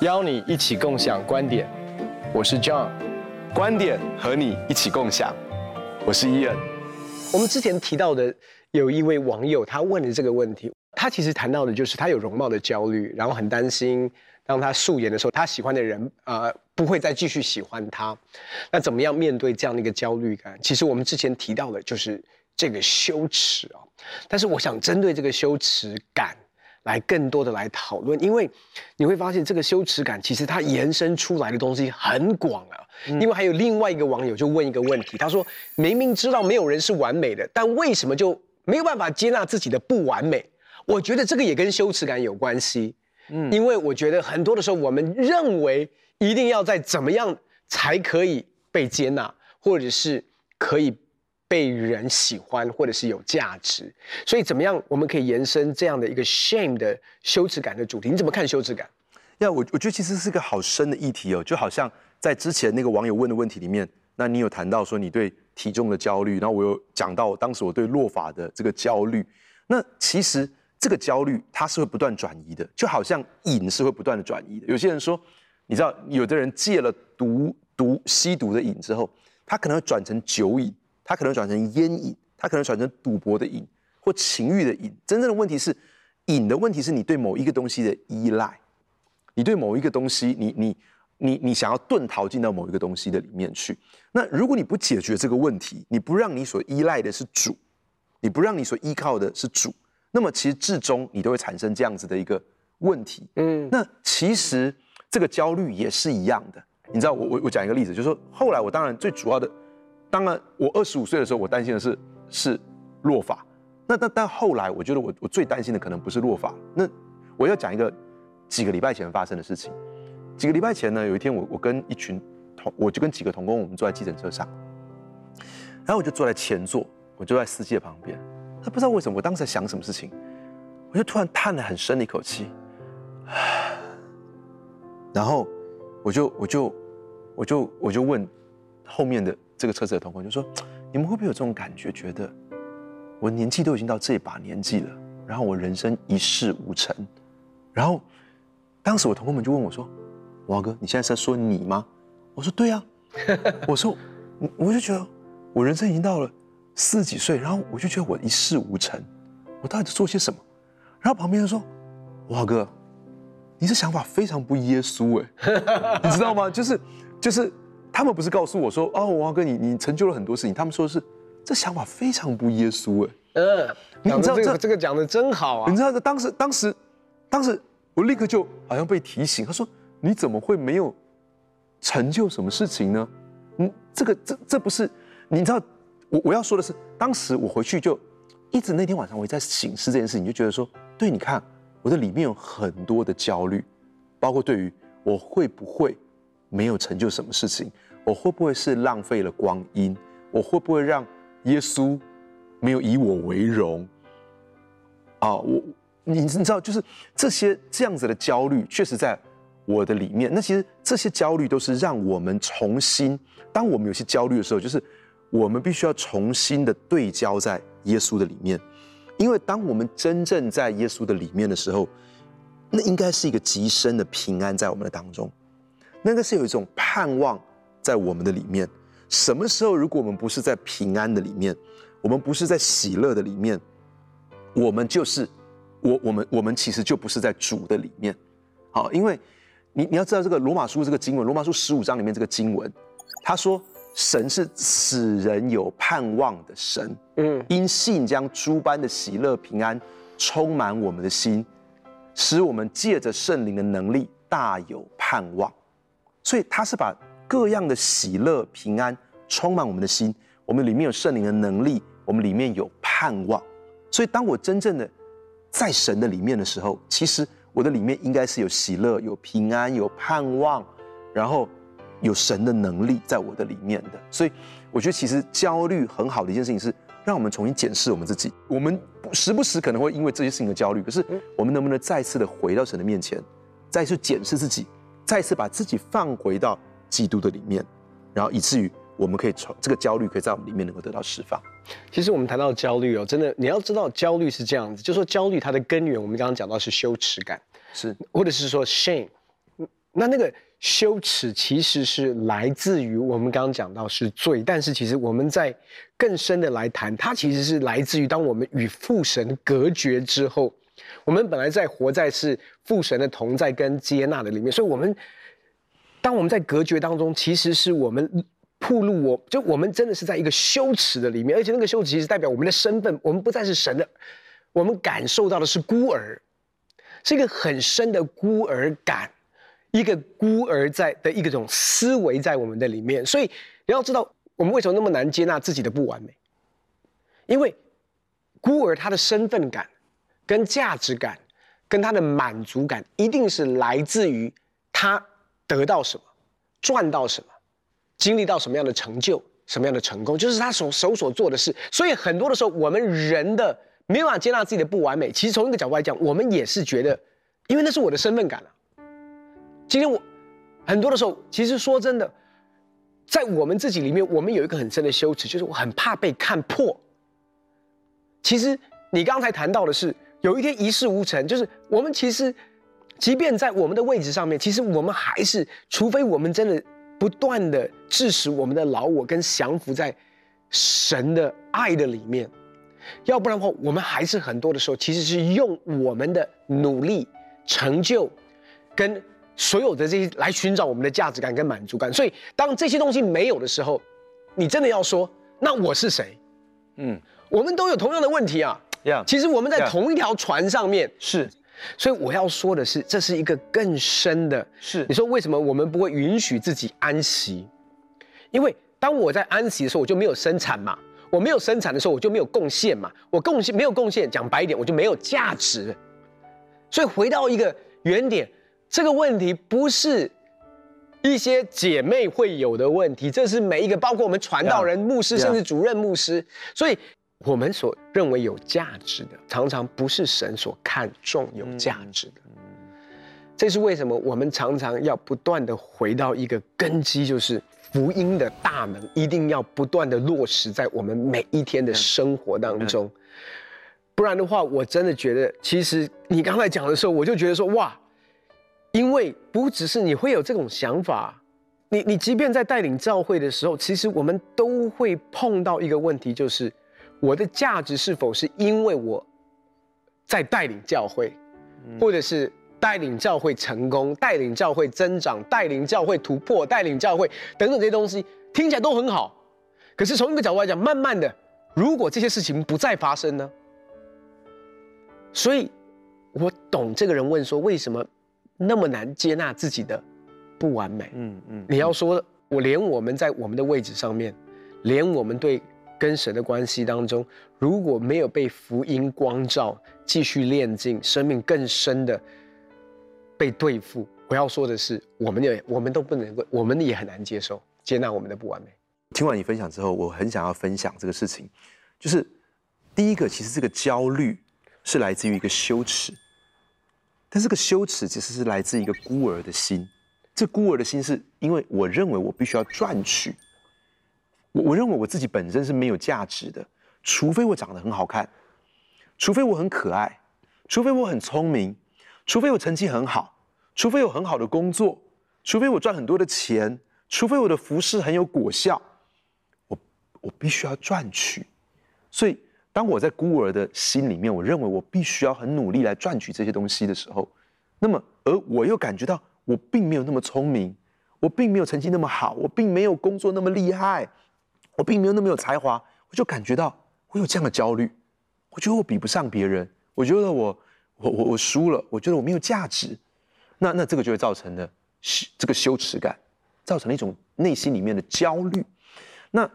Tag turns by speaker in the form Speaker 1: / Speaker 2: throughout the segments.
Speaker 1: 邀你一起共享观点，我是 John，
Speaker 2: 观点和你一起共享，我是 Ian。
Speaker 1: 我们之前提到的有一位网友，他问的这个问题，他其实谈到的就是他有容貌的焦虑，然后很担心当他素颜的时候，他喜欢的人呃不会再继续喜欢他。那怎么样面对这样的一个焦虑感？其实我们之前提到的就是这个羞耻啊，但是我想针对这个羞耻感。来更多的来讨论，因为你会发现这个羞耻感其实它延伸出来的东西很广啊。因为还有另外一个网友就问一个问题，他说明明知道没有人是完美的，但为什么就没有办法接纳自己的不完美？我觉得这个也跟羞耻感有关系。嗯，因为我觉得很多的时候我们认为一定要在怎么样才可以被接纳，或者是可以。被人喜欢或者是有价值，所以怎么样我们可以延伸这样的一个 shame 的羞耻感的主题？你怎么看羞耻感？
Speaker 2: 呀，我我觉得其实是个好深的议题哦，就好像在之前那个网友问的问题里面，那你有谈到说你对体重的焦虑，然后我有讲到当时我对落法的这个焦虑。那其实这个焦虑它是会不断转移的，就好像瘾是会不断的转移的。有些人说，你知道，有的人戒了毒毒吸毒的瘾之后，他可能会转成酒瘾。他可能转成烟瘾，他可能转成赌博的瘾或情欲的瘾。真正的问题是，瘾的问题是你对某一个东西的依赖，你对某一个东西，你你你你想要遁逃进到某一个东西的里面去。那如果你不解决这个问题，你不让你所依赖的是主，你不让你所依靠的是主，那么其实至终你都会产生这样子的一个问题。嗯，那其实这个焦虑也是一样的。你知道，我我我讲一个例子，就是说后来我当然最主要的。当然，我二十五岁的时候，我担心的是是落发。那但但后来，我觉得我我最担心的可能不是落发。那我要讲一个几个礼拜前发生的事情。几个礼拜前呢，有一天我我跟一群同，我就跟几个同工，我们坐在急诊车上，然后我就坐在前座，我就在司机的旁边。他不知道为什么，我当时在想什么事情，我就突然叹了很深的一口气，然后我就我就我就我就问后面的。这个车子的同工就说：“你们会不会有这种感觉？觉得我年纪都已经到这把年纪了，然后我人生一事无成。然后当时我同工们就问我说：‘王哥，你现在是在说你吗？’我说：‘对啊。’我说：‘我就觉得我人生已经到了四十几岁，然后我就觉得我一事无成，我到底在做些什么？’然后旁边人说：‘王哥，你这想法非常不耶稣哎，你知道吗？就是就是。’他们不是告诉我说：“哦，王哥，你你成就了很多事情。”他们说的是这想法非常不耶稣哎。嗯，你知道这个这个讲的真好啊。你知道，当时当时当时我立刻就好像被提醒，他说：“你怎么会没有成就什么事情呢？”嗯，这个这这不是你知道，我我要说的是，当时我回去就一直那天晚上我在醒思这件事情，就觉得说，对，你看我的里面有很多的焦虑，包括对于我会不会。没有成就什么事情，我会不会是浪费了光阴？我会不会让耶稣没有以我为荣？啊，我你你知道，就是这些这样子的焦虑，确实在我的里面。那其实这些焦虑都是让我们重新，当我们有些焦虑的时候，就是我们必须要重新的对焦在耶稣的里面，因为当我们真正在耶稣的里面的时候，那应该是一个极深的平安在我们的当中。那个是有一种盼望在我们的里面。什么时候，如果我们不是在平安的里面，我们不是在喜乐的里面，我们就是我，我们我们其实就不是在主的里面。好，因为你你要知道这个罗马书这个经文，罗马书十五章里面这个经文，他说神是使人有盼望的神，嗯，因信将诸般的喜乐平安充满我们的心，使我们借着圣灵的能力大有盼望。所以他是把各样的喜乐平安充满我们的心，我们里面有圣灵的能力，我们里面有盼望。所以当我真正的在神的里面的时候，其实我的里面应该是有喜乐、有平安、有盼望，然后有神的能力在我的里面的。所以我觉得其实焦虑很好的一件事情是让我们重新检视我们自己。我们时不时可能会因为这些事情的焦虑，可是我们能不能再次的回到神的面前，再次检视自己？再次把自己放回到基督的里面，然后以至于我们可以从这个焦虑可以在我们里面能够得到释放。
Speaker 1: 其实我们谈到焦虑哦，真的你要知道焦虑是这样子，就说焦虑它的根源，我们刚刚讲到是羞耻感，
Speaker 2: 是
Speaker 1: 或者是说 shame，那那个羞耻其实是来自于我们刚刚讲到是罪，但是其实我们在更深的来谈，它其实是来自于当我们与父神隔绝之后，我们本来在活在是父神的同在跟接纳的里面，所以我们当我们在隔绝当中，其实是我们。暴露我，就我们真的是在一个羞耻的里面，而且那个羞耻其实代表我们的身份，我们不再是神的，我们感受到的是孤儿，是一个很深的孤儿感，一个孤儿在的一个种思维在我们的里面。所以你要知道，我们为什么那么难接纳自己的不完美？因为孤儿他的身份感、跟价值感、跟他的满足感，一定是来自于他得到什么、赚到什么。经历到什么样的成就，什么样的成功，就是他所手所做的事。所以很多的时候，我们人的没办法接纳自己的不完美。其实从一个角度来讲，我们也是觉得，因为那是我的身份感啊。今天我很多的时候，其实说真的，在我们自己里面，我们有一个很深的羞耻，就是我很怕被看破。其实你刚才谈到的是，有一天一事无成，就是我们其实，即便在我们的位置上面，其实我们还是，除非我们真的。不断的致使我们的老我跟降服在神的爱的里面，要不然的话，我们还是很多的时候其实是用我们的努力、成就跟所有的这些来寻找我们的价值感跟满足感。所以，当这些东西没有的时候，你真的要说，那我是谁？嗯，我们都有同样的问题啊。
Speaker 2: Yeah.
Speaker 1: 其实我们在同一条船上面。
Speaker 2: 是。
Speaker 1: 所以我要说的是，这是一个更深的。
Speaker 2: 是
Speaker 1: 你说为什么我们不会允许自己安息？因为当我在安息的时候，我就没有生产嘛。我没有生产的时候，我就没有贡献嘛。我贡献没有贡献，讲白一点，我就没有价值。所以回到一个原点，这个问题不是一些姐妹会有的问题，这是每一个，包括我们传道人、牧师，甚至主任牧师。所以。我们所认为有价值的，常常不是神所看重有价值的。这是为什么？我们常常要不断的回到一个根基，就是福音的大门一定要不断的落实在我们每一天的生活当中。不然的话，我真的觉得，其实你刚才讲的时候，我就觉得说，哇，因为不只是你会有这种想法，你你即便在带领教会的时候，其实我们都会碰到一个问题，就是。我的价值是否是因为我在带领教会，或者是带领教会成功、带领教会增长、带领教会突破、带领教会等等这些东西，听起来都很好。可是从一个角度来讲，慢慢的，如果这些事情不再发生呢？所以，我懂这个人问说，为什么那么难接纳自己的不完美？嗯嗯，你要说，我连我们在我们的位置上面，连我们对。跟神的关系当中，如果没有被福音光照，继续炼净，生命更深的被对付。我要说的是，我们也我们都不能够，我们也很难接受接纳我们的不完美。
Speaker 2: 听完你分享之后，我很想要分享这个事情，就是第一个，其实这个焦虑是来自于一个羞耻，但这个羞耻其实是来自一个孤儿的心。这孤儿的心是因为我认为我必须要赚取。我我认为我自己本身是没有价值的，除非我长得很好看，除非我很可爱，除非我很聪明，除非我成绩很好，除非有很好的工作，除非我赚很多的钱，除非我的服饰很有果效，我我必须要赚取。所以，当我在孤儿的心里面，我认为我必须要很努力来赚取这些东西的时候，那么而我又感觉到我并没有那么聪明，我并没有成绩那么好，我并没有工作那么厉害。我并没有那么有才华，我就感觉到我有这样的焦虑，我觉得我比不上别人，我觉得我我我我输了，我觉得我没有价值，那那这个就会造成了这个羞耻感，造成了一种内心里面的焦虑。那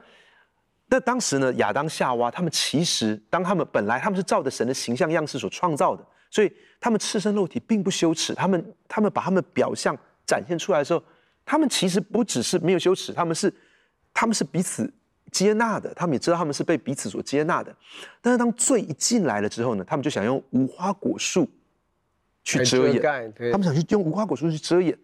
Speaker 2: 那当时呢，亚当夏娃他们其实当他们本来他们是照着神的形象样式所创造的，所以他们赤身肉体并不羞耻，他们他们把他们表象展现出来的时候，他们其实不只是没有羞耻，他们是他们是彼此。接纳的，他们也知道他们是被彼此所接纳的，但是当罪一进来了之后呢，他们就想用无花果树去遮掩，他们想去用无花果树去遮掩，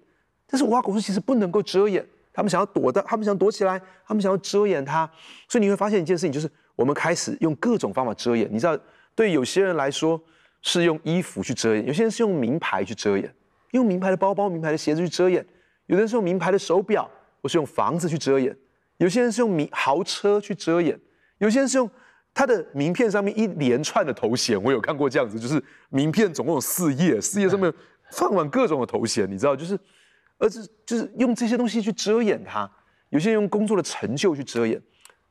Speaker 2: 但是无花果树其实不能够遮掩，他们想要躲的，他们想躲起来，他们想要遮掩它。所以你会发现一件事情，就是我们开始用各种方法遮掩。你知道，对有些人来说是用衣服去遮掩，有些人是用名牌去遮掩，用名牌的包包、名牌的鞋子去遮掩；有的人是用名牌的手表，或是用房子去遮掩；有些人是用名豪车去遮掩；有些人是用他的名片上面一连串的头衔。我有看过这样子，就是名片总共有四页，四页上面放满各种的头衔，你知道，就是。而是就是用这些东西去遮掩它，有些人用工作的成就去遮掩，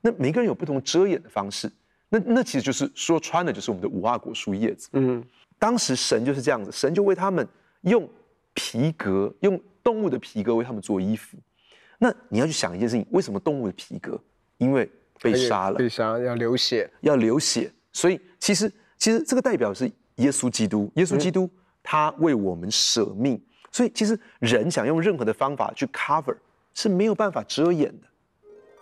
Speaker 2: 那每个人有不同遮掩的方式，那那其实就是说穿了就是我们的无花果树叶子。嗯，当时神就是这样子，神就为他们用皮革，用动物的皮革为他们做衣服。那你要去想一件事情，为什么动物的皮革？因为被杀了，
Speaker 1: 被杀要流血，
Speaker 2: 要流血，所以其实其实这个代表是耶稣基督，耶稣基督他为我们舍命。所以，其实人想用任何的方法去 cover 是没有办法遮掩的。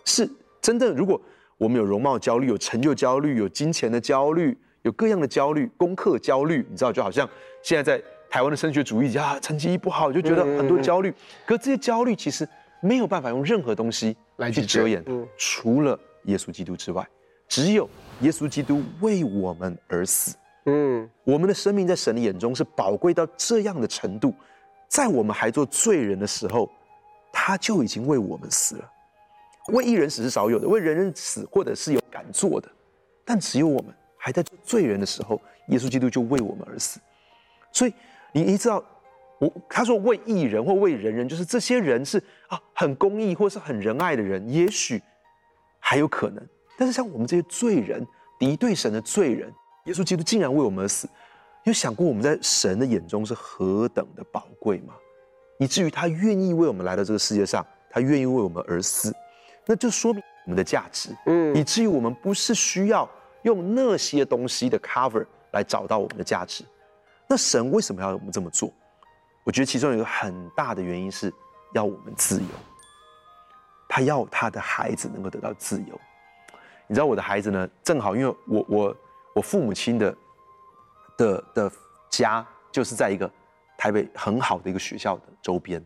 Speaker 2: 是真的，如果我们有容貌焦虑、有成就焦虑、有金钱的焦虑、有各样的焦虑、功课焦虑，你知道，就好像现在在台湾的升学主义啊，成绩一不好就觉得很多焦虑。可这些焦虑其实没有办法用任何东西来去遮掩，除了耶稣基督之外，只有耶稣基督为我们而死。嗯，我们的生命在神的眼中是宝贵到这样的程度。在我们还做罪人的时候，他就已经为我们死了。为一人死是少有的，为人人死或者是有敢做的，但只有我们还在做罪人的时候，耶稣基督就为我们而死。所以你你知道，我他说为一人或为人人，就是这些人是啊很公义或是很仁爱的人，也许还有可能。但是像我们这些罪人，敌对神的罪人，耶稣基督竟然为我们而死。有想过我们在神的眼中是何等的宝贵吗？以至于他愿意为我们来到这个世界上，他愿意为我们而死，那就说明我们的价值。嗯，以至于我们不是需要用那些东西的 cover 来找到我们的价值。那神为什么要我们这么做？我觉得其中有一个很大的原因是要我们自由。他要他的孩子能够得到自由。你知道我的孩子呢？正好因为我我我父母亲的。的的家就是在一个台北很好的一个学校的周边。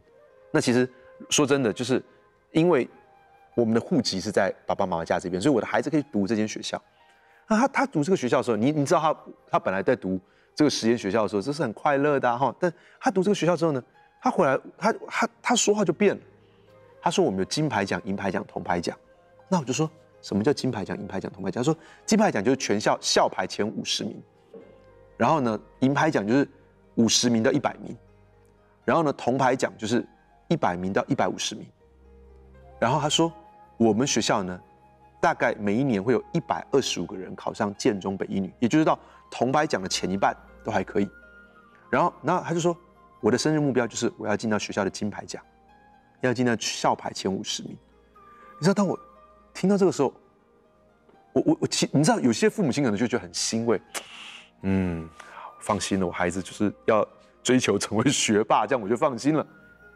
Speaker 2: 那其实说真的，就是因为我们的户籍是在爸爸妈妈家这边，所以我的孩子可以读这间学校。那他他读这个学校的时候，你你知道他他本来在读这个实验学校的时候，这是很快乐的哈。但他读这个学校之后呢，他回来他他他说话就变了。他说我们有金牌奖、银牌奖、铜牌奖。那我就说什么叫金牌奖、银牌奖、铜牌奖？他说金牌奖就是全校校排前五十名。然后呢，银牌奖就是五十名到一百名，然后呢，铜牌奖就是一百名到一百五十名。然后他说，我们学校呢，大概每一年会有一百二十五个人考上建中北一女，也就是到铜牌奖的前一半都还可以。然后，然后他就说，我的生日目标就是我要进到学校的金牌奖，要进到校排前五十名。你知道，当我听到这个时候，我我我其你知道，有些父母亲可能就觉得很欣慰。嗯，放心了，我孩子就是要追求成为学霸，这样我就放心了。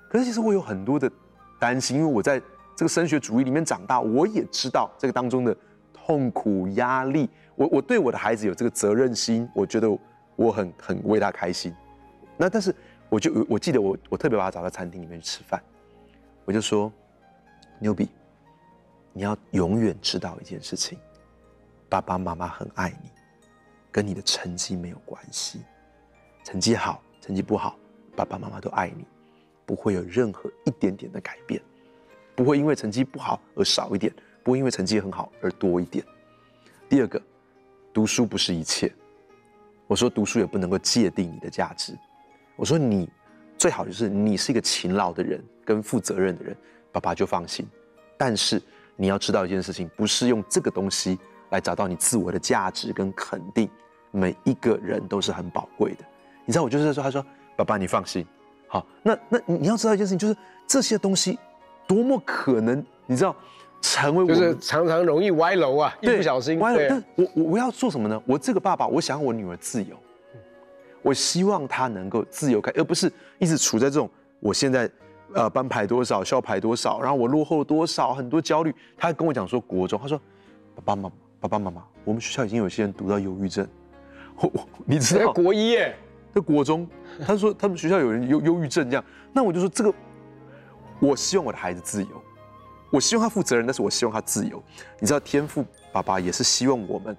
Speaker 2: 可是其实我有很多的担心，因为我在这个升学主义里面长大，我也知道这个当中的痛苦、压力。我我对我的孩子有这个责任心，我觉得我很很为他开心。那但是我就我记得我我特别把他找到餐厅里面去吃饭，我就说，牛逼，你要永远知道一件事情，爸爸妈妈很爱你。跟你的成绩没有关系，成绩好，成绩不好，爸爸妈妈都爱你，不会有任何一点点的改变，不会因为成绩不好而少一点，不会因为成绩很好而多一点。第二个，读书不是一切，我说读书也不能够界定你的价值。我说你最好就是你是一个勤劳的人跟负责任的人，爸爸就放心。但是你要知道一件事情，不是用这个东西。来找到你自我的价值跟肯定，每一个人都是很宝贵的。你知道，我就是说，他说：“爸爸，你放心，好。那”那那你要知道一件事情，就是这些东西多么可能，你知道，成为我
Speaker 1: 就是常常容易歪楼啊，一不小心
Speaker 2: 歪楼。但我我我要做什么呢？我这个爸爸，我想要我女儿自由，我希望她能够自由开，而不是一直处在这种我现在呃班排多少，校排多少，然后我落后多少，很多焦虑。他跟我讲说，国中，他说：“爸爸妈妈。”爸爸妈妈，我们学校已经有些人读到忧郁症，我我你知道？
Speaker 1: 国一耶，
Speaker 2: 在国中，他说他们学校有人忧忧郁症这样，那我就说这个，我希望我的孩子自由，我希望他负责任，但是我希望他自由。你知道，天赋爸爸也是希望我们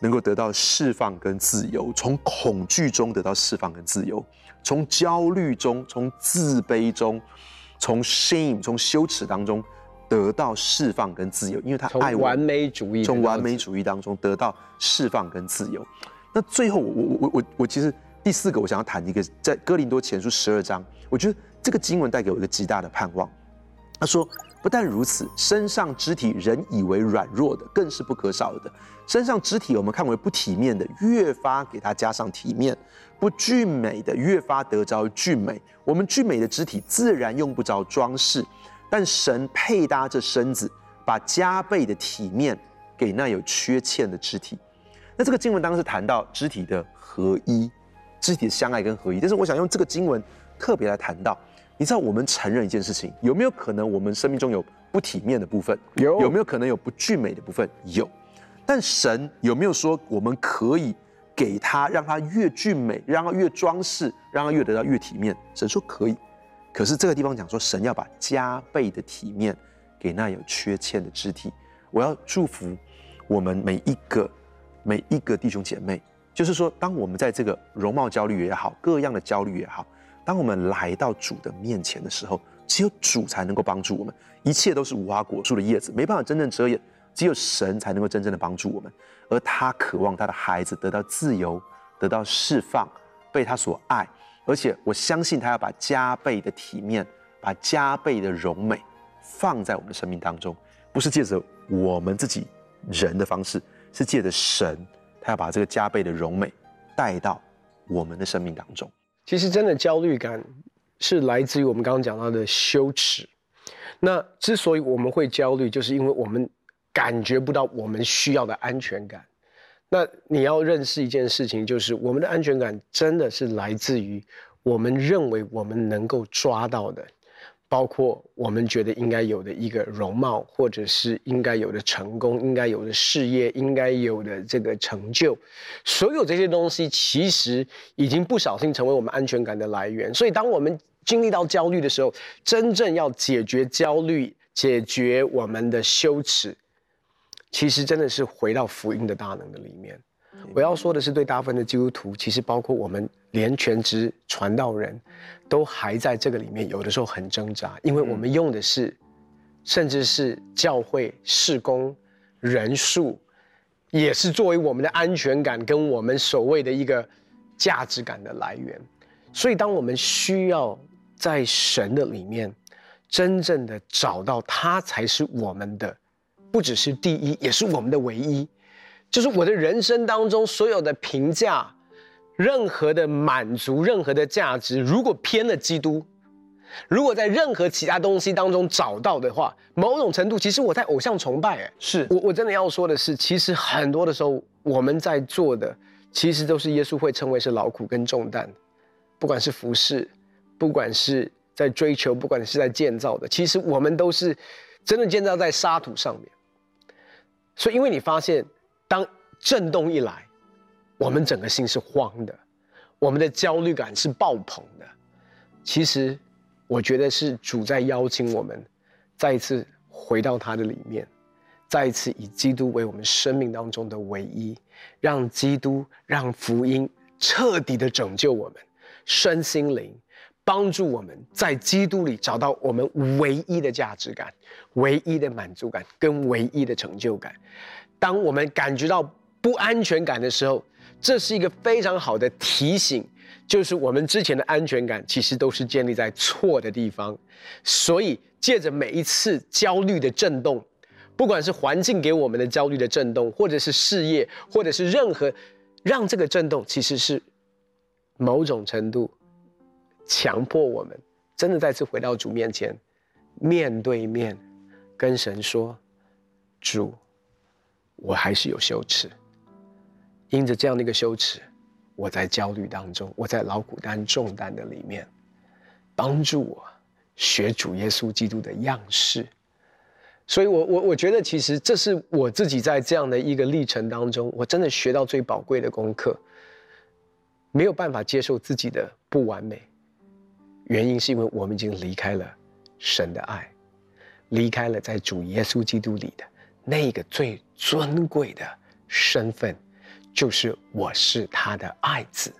Speaker 2: 能够得到释放跟自由，从恐惧中得到释放跟自由，从焦虑中、从自卑中、从 shame、从羞耻当中得到释放跟自由，因为他爱我。
Speaker 1: 完美主义，
Speaker 2: 从完美主义当中得到释放跟自由。那最后我，我我我我我其实第四个我想要谈一个，在哥林多前书十二章，我觉得这个经文带给我一个极大的盼望。他说。不但如此，身上肢体人以为软弱的，更是不可少的。身上肢体我们看为不体面的，越发给它加上体面；不俊美的，越发得着俊美。我们俊美的肢体自然用不着装饰，但神配搭这身子，把加倍的体面给那有缺欠的肢体。那这个经文当时谈到肢体的合一，肢体的相爱跟合一。但是我想用这个经文特别来谈到。你知道我们承认一件事情，有没有可能我们生命中有不体面的部分？
Speaker 1: 有。
Speaker 2: 有没有可能有不俊美的部分？有。但神有没有说我们可以给他，让他越俊美，让他越装饰，让他越得到越体面？神说可以。可是这个地方讲说，神要把加倍的体面给那有缺欠的肢体。我要祝福我们每一个每一个弟兄姐妹，就是说，当我们在这个容貌焦虑也好，各样的焦虑也好。当我们来到主的面前的时候，只有主才能够帮助我们。一切都是无花果树的叶子，没办法真正遮掩。只有神才能够真正的帮助我们。而他渴望他的孩子得到自由，得到释放，被他所爱。而且我相信他要把加倍的体面，把加倍的荣美放在我们的生命当中，不是借着我们自己人的方式，是借着神，他要把这个加倍的荣美带到我们的生命当中。
Speaker 1: 其实，真的焦虑感是来自于我们刚刚讲到的羞耻。那之所以我们会焦虑，就是因为我们感觉不到我们需要的安全感。那你要认识一件事情，就是我们的安全感真的是来自于我们认为我们能够抓到的。包括我们觉得应该有的一个容貌，或者是应该有的成功，应该有的事业，应该有的这个成就，所有这些东西其实已经不小心成为我们安全感的来源。所以，当我们经历到焦虑的时候，真正要解决焦虑、解决我们的羞耻，其实真的是回到福音的大能的里面。我要说的是，对大部分的基督徒，其实包括我们连全职传道人，都还在这个里面，有的时候很挣扎，因为我们用的是，甚至是教会事工人数，也是作为我们的安全感跟我们所谓的一个价值感的来源。所以，当我们需要在神的里面，真正的找到他才是我们的，不只是第一，也是我们的唯一。就是我的人生当中所有的评价，任何的满足，任何的价值，如果偏了基督，如果在任何其他东西当中找到的话，某种程度，其实我在偶像崇拜。哎，是我我真的要说的是，其实很多的时候我们在做的，其实都是耶稣会称为是劳苦跟重担，不管是服饰，不管是在追求，不管是在建造的，其实我们都是真的建造在沙土上面。所以，因为你发现。当震动一来，我们整个心是慌的，我们的焦虑感是爆棚的。其实，我觉得是主在邀请我们，再一次回到他的里面，再一次以基督为我们生命当中的唯一，让基督、让福音彻底的拯救我们身心灵，帮助我们在基督里找到我们唯一的价值感、唯一的满足感跟唯一的成就感。当我们感觉到不安全感的时候，这是一个非常好的提醒，就是我们之前的安全感其实都是建立在错的地方。所以，借着每一次焦虑的震动，不管是环境给我们的焦虑的震动，或者是事业，或者是任何，让这个震动其实是某种程度强迫我们真的再次回到主面前，面对面跟神说：“主。”我还是有羞耻，因着这样的一个羞耻，我在焦虑当中，我在劳苦担重担的里面，帮助我学主耶稣基督的样式。所以我，我我我觉得，其实这是我自己在这样的一个历程当中，我真的学到最宝贵的功课。没有办法接受自己的不完美，原因是因为我们已经离开了神的爱。离开了在主耶稣基督里的那个最尊贵的身份，就是我是他的爱子，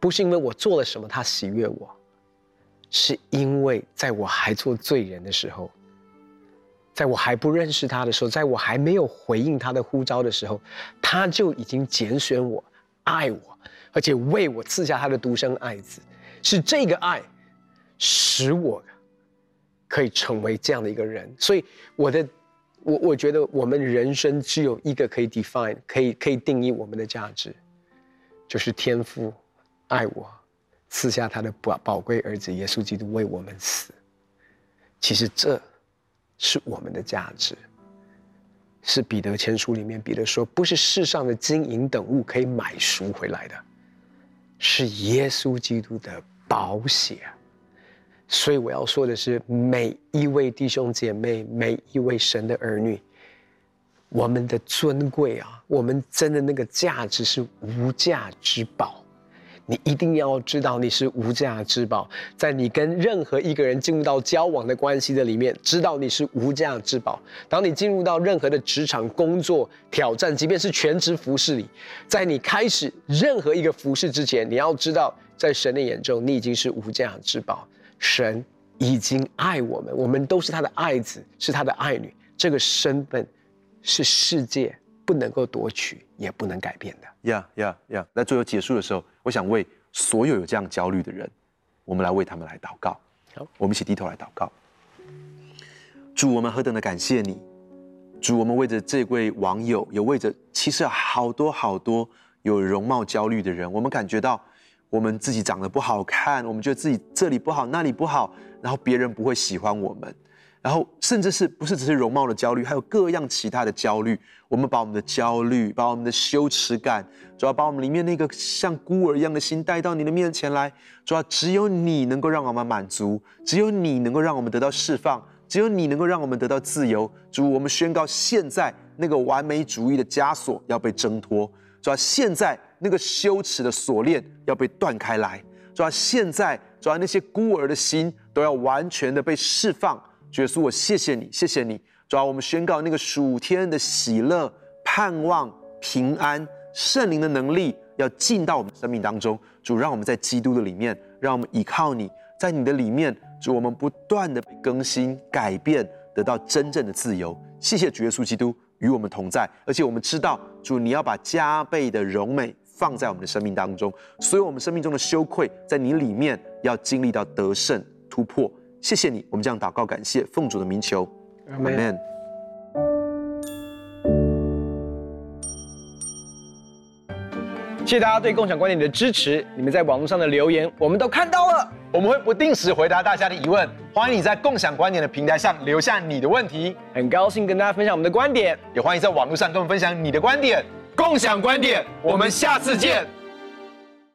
Speaker 1: 不是因为我做了什么他喜悦我，是因为在我还做罪人的时候，在我还不认识他的时候，在我还没有回应他的呼召的时候，他就已经拣选我，爱我，而且为我赐下他的独生爱子，是这个爱使我。可以成为这样的一个人，所以我的，我我觉得我们人生只有一个可以 define，可以可以定义我们的价值，就是天父爱我，赐下他的宝宝贵儿子耶稣基督为我们死。其实这是我们的价值，是彼得前书里面彼得说，不是世上的金银等物可以买赎回来的，是耶稣基督的宝血。所以我要说的是，每一位弟兄姐妹，每一位神的儿女，我们的尊贵啊，我们真的那个价值是无价之宝。你一定要知道你是无价之宝，在你跟任何一个人进入到交往的关系的里面，知道你是无价之宝。当你进入到任何的职场工作挑战，即便是全职服侍里，在你开始任何一个服侍之前，你要知道，在神的眼中，你已经是无价之宝。神已经爱我们，我们都是他的爱子，是他的爱女。这个身份是世界不能够夺取，也不能改变的。
Speaker 2: 呀呀呀！那最后结束的时候，我想为所有有这样焦虑的人，我们来为他们来祷告。好，我们一起低头来祷告。主，我们何等的感谢你！主，我们为着这位网友，也为着其实好多好多有容貌焦虑的人，我们感觉到。我们自己长得不好看，我们觉得自己这里不好，那里不好，然后别人不会喜欢我们，然后甚至是不是只是容貌的焦虑，还有各样其他的焦虑。我们把我们的焦虑，把我们的羞耻感，主要把我们里面那个像孤儿一样的心带到你的面前来。主要只有你能够让我们满足，只有你能够让我们得到释放，只有你能够让我们得到自由。主，我们宣告，现在那个完美主义的枷锁要被挣脱。主要现在。那个羞耻的锁链要被断开来，主要现在，主要那些孤儿的心都要完全的被释放。主耶稣，我谢谢你，谢谢你。主要我们宣告那个属天的喜乐、盼望、平安、圣灵的能力要进到我们生命当中。主，让我们在基督的里面，让我们依靠你，在你的里面，主，我们不断的被更新、改变，得到真正的自由。谢谢主耶稣基督与我们同在，而且我们知道，主，你要把加倍的荣美。放在我们的生命当中，所以我们生命中的羞愧，在你里面要经历到得胜突破。谢谢你，我们这样祷告感谢，奉主的名求，阿门。
Speaker 1: 谢谢大家对共享观点的支持，你们在网络上的留言我们都看到了，
Speaker 2: 我们会不定时回答大家的疑问。欢迎你在共享观点的平台上留下你的问题，
Speaker 1: 很高兴跟大家分享我们的观点，
Speaker 2: 也欢迎在网络上跟我们分享你的观点。共享观点，我们下次见。